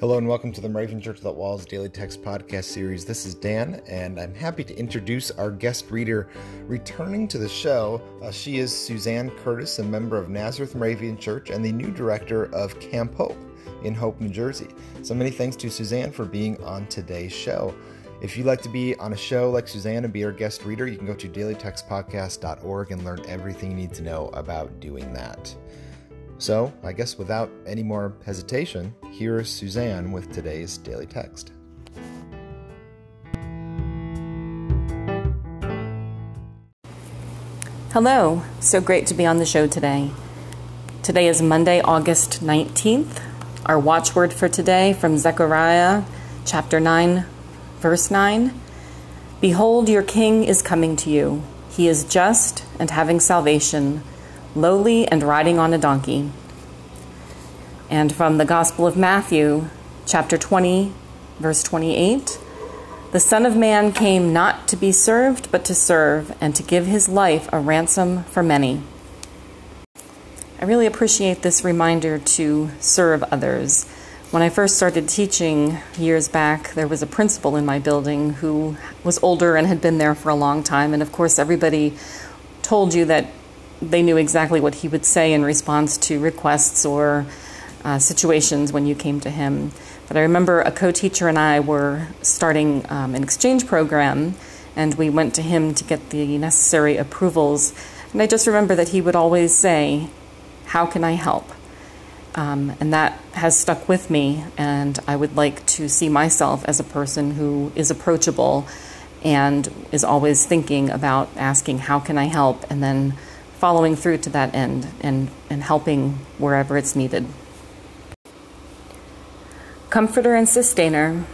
Hello and welcome to the Moravian Church Without Walls Daily Text Podcast Series. This is Dan, and I'm happy to introduce our guest reader returning to the show. Uh, she is Suzanne Curtis, a member of Nazareth Moravian Church and the new director of Camp Hope in Hope, New Jersey. So many thanks to Suzanne for being on today's show. If you'd like to be on a show like Suzanne and be our guest reader, you can go to dailytextpodcast.org and learn everything you need to know about doing that. So, I guess without any more hesitation, here is Suzanne with today's daily text. Hello, so great to be on the show today. Today is Monday, August 19th. Our watchword for today from Zechariah chapter 9, verse 9 Behold, your king is coming to you. He is just and having salvation lowly and riding on a donkey. And from the Gospel of Matthew, chapter 20, verse 28 The Son of Man came not to be served, but to serve, and to give his life a ransom for many. I really appreciate this reminder to serve others. When I first started teaching years back, there was a principal in my building who was older and had been there for a long time. And of course, everybody told you that they knew exactly what he would say in response to requests or uh, situations when you came to him. But I remember a co teacher and I were starting um, an exchange program, and we went to him to get the necessary approvals. And I just remember that he would always say, How can I help? Um, and that has stuck with me, and I would like to see myself as a person who is approachable and is always thinking about asking, How can I help? and then following through to that end and, and helping wherever it's needed. Comforter and sustainer,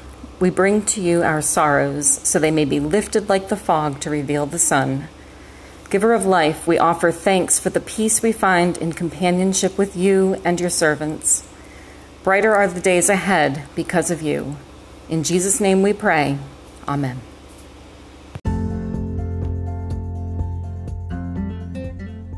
we bring to you our sorrows so they may be lifted like the fog to reveal the sun. Giver of life, we offer thanks for the peace we find in companionship with you and your servants. Brighter are the days ahead because of you. In Jesus' name we pray. Amen.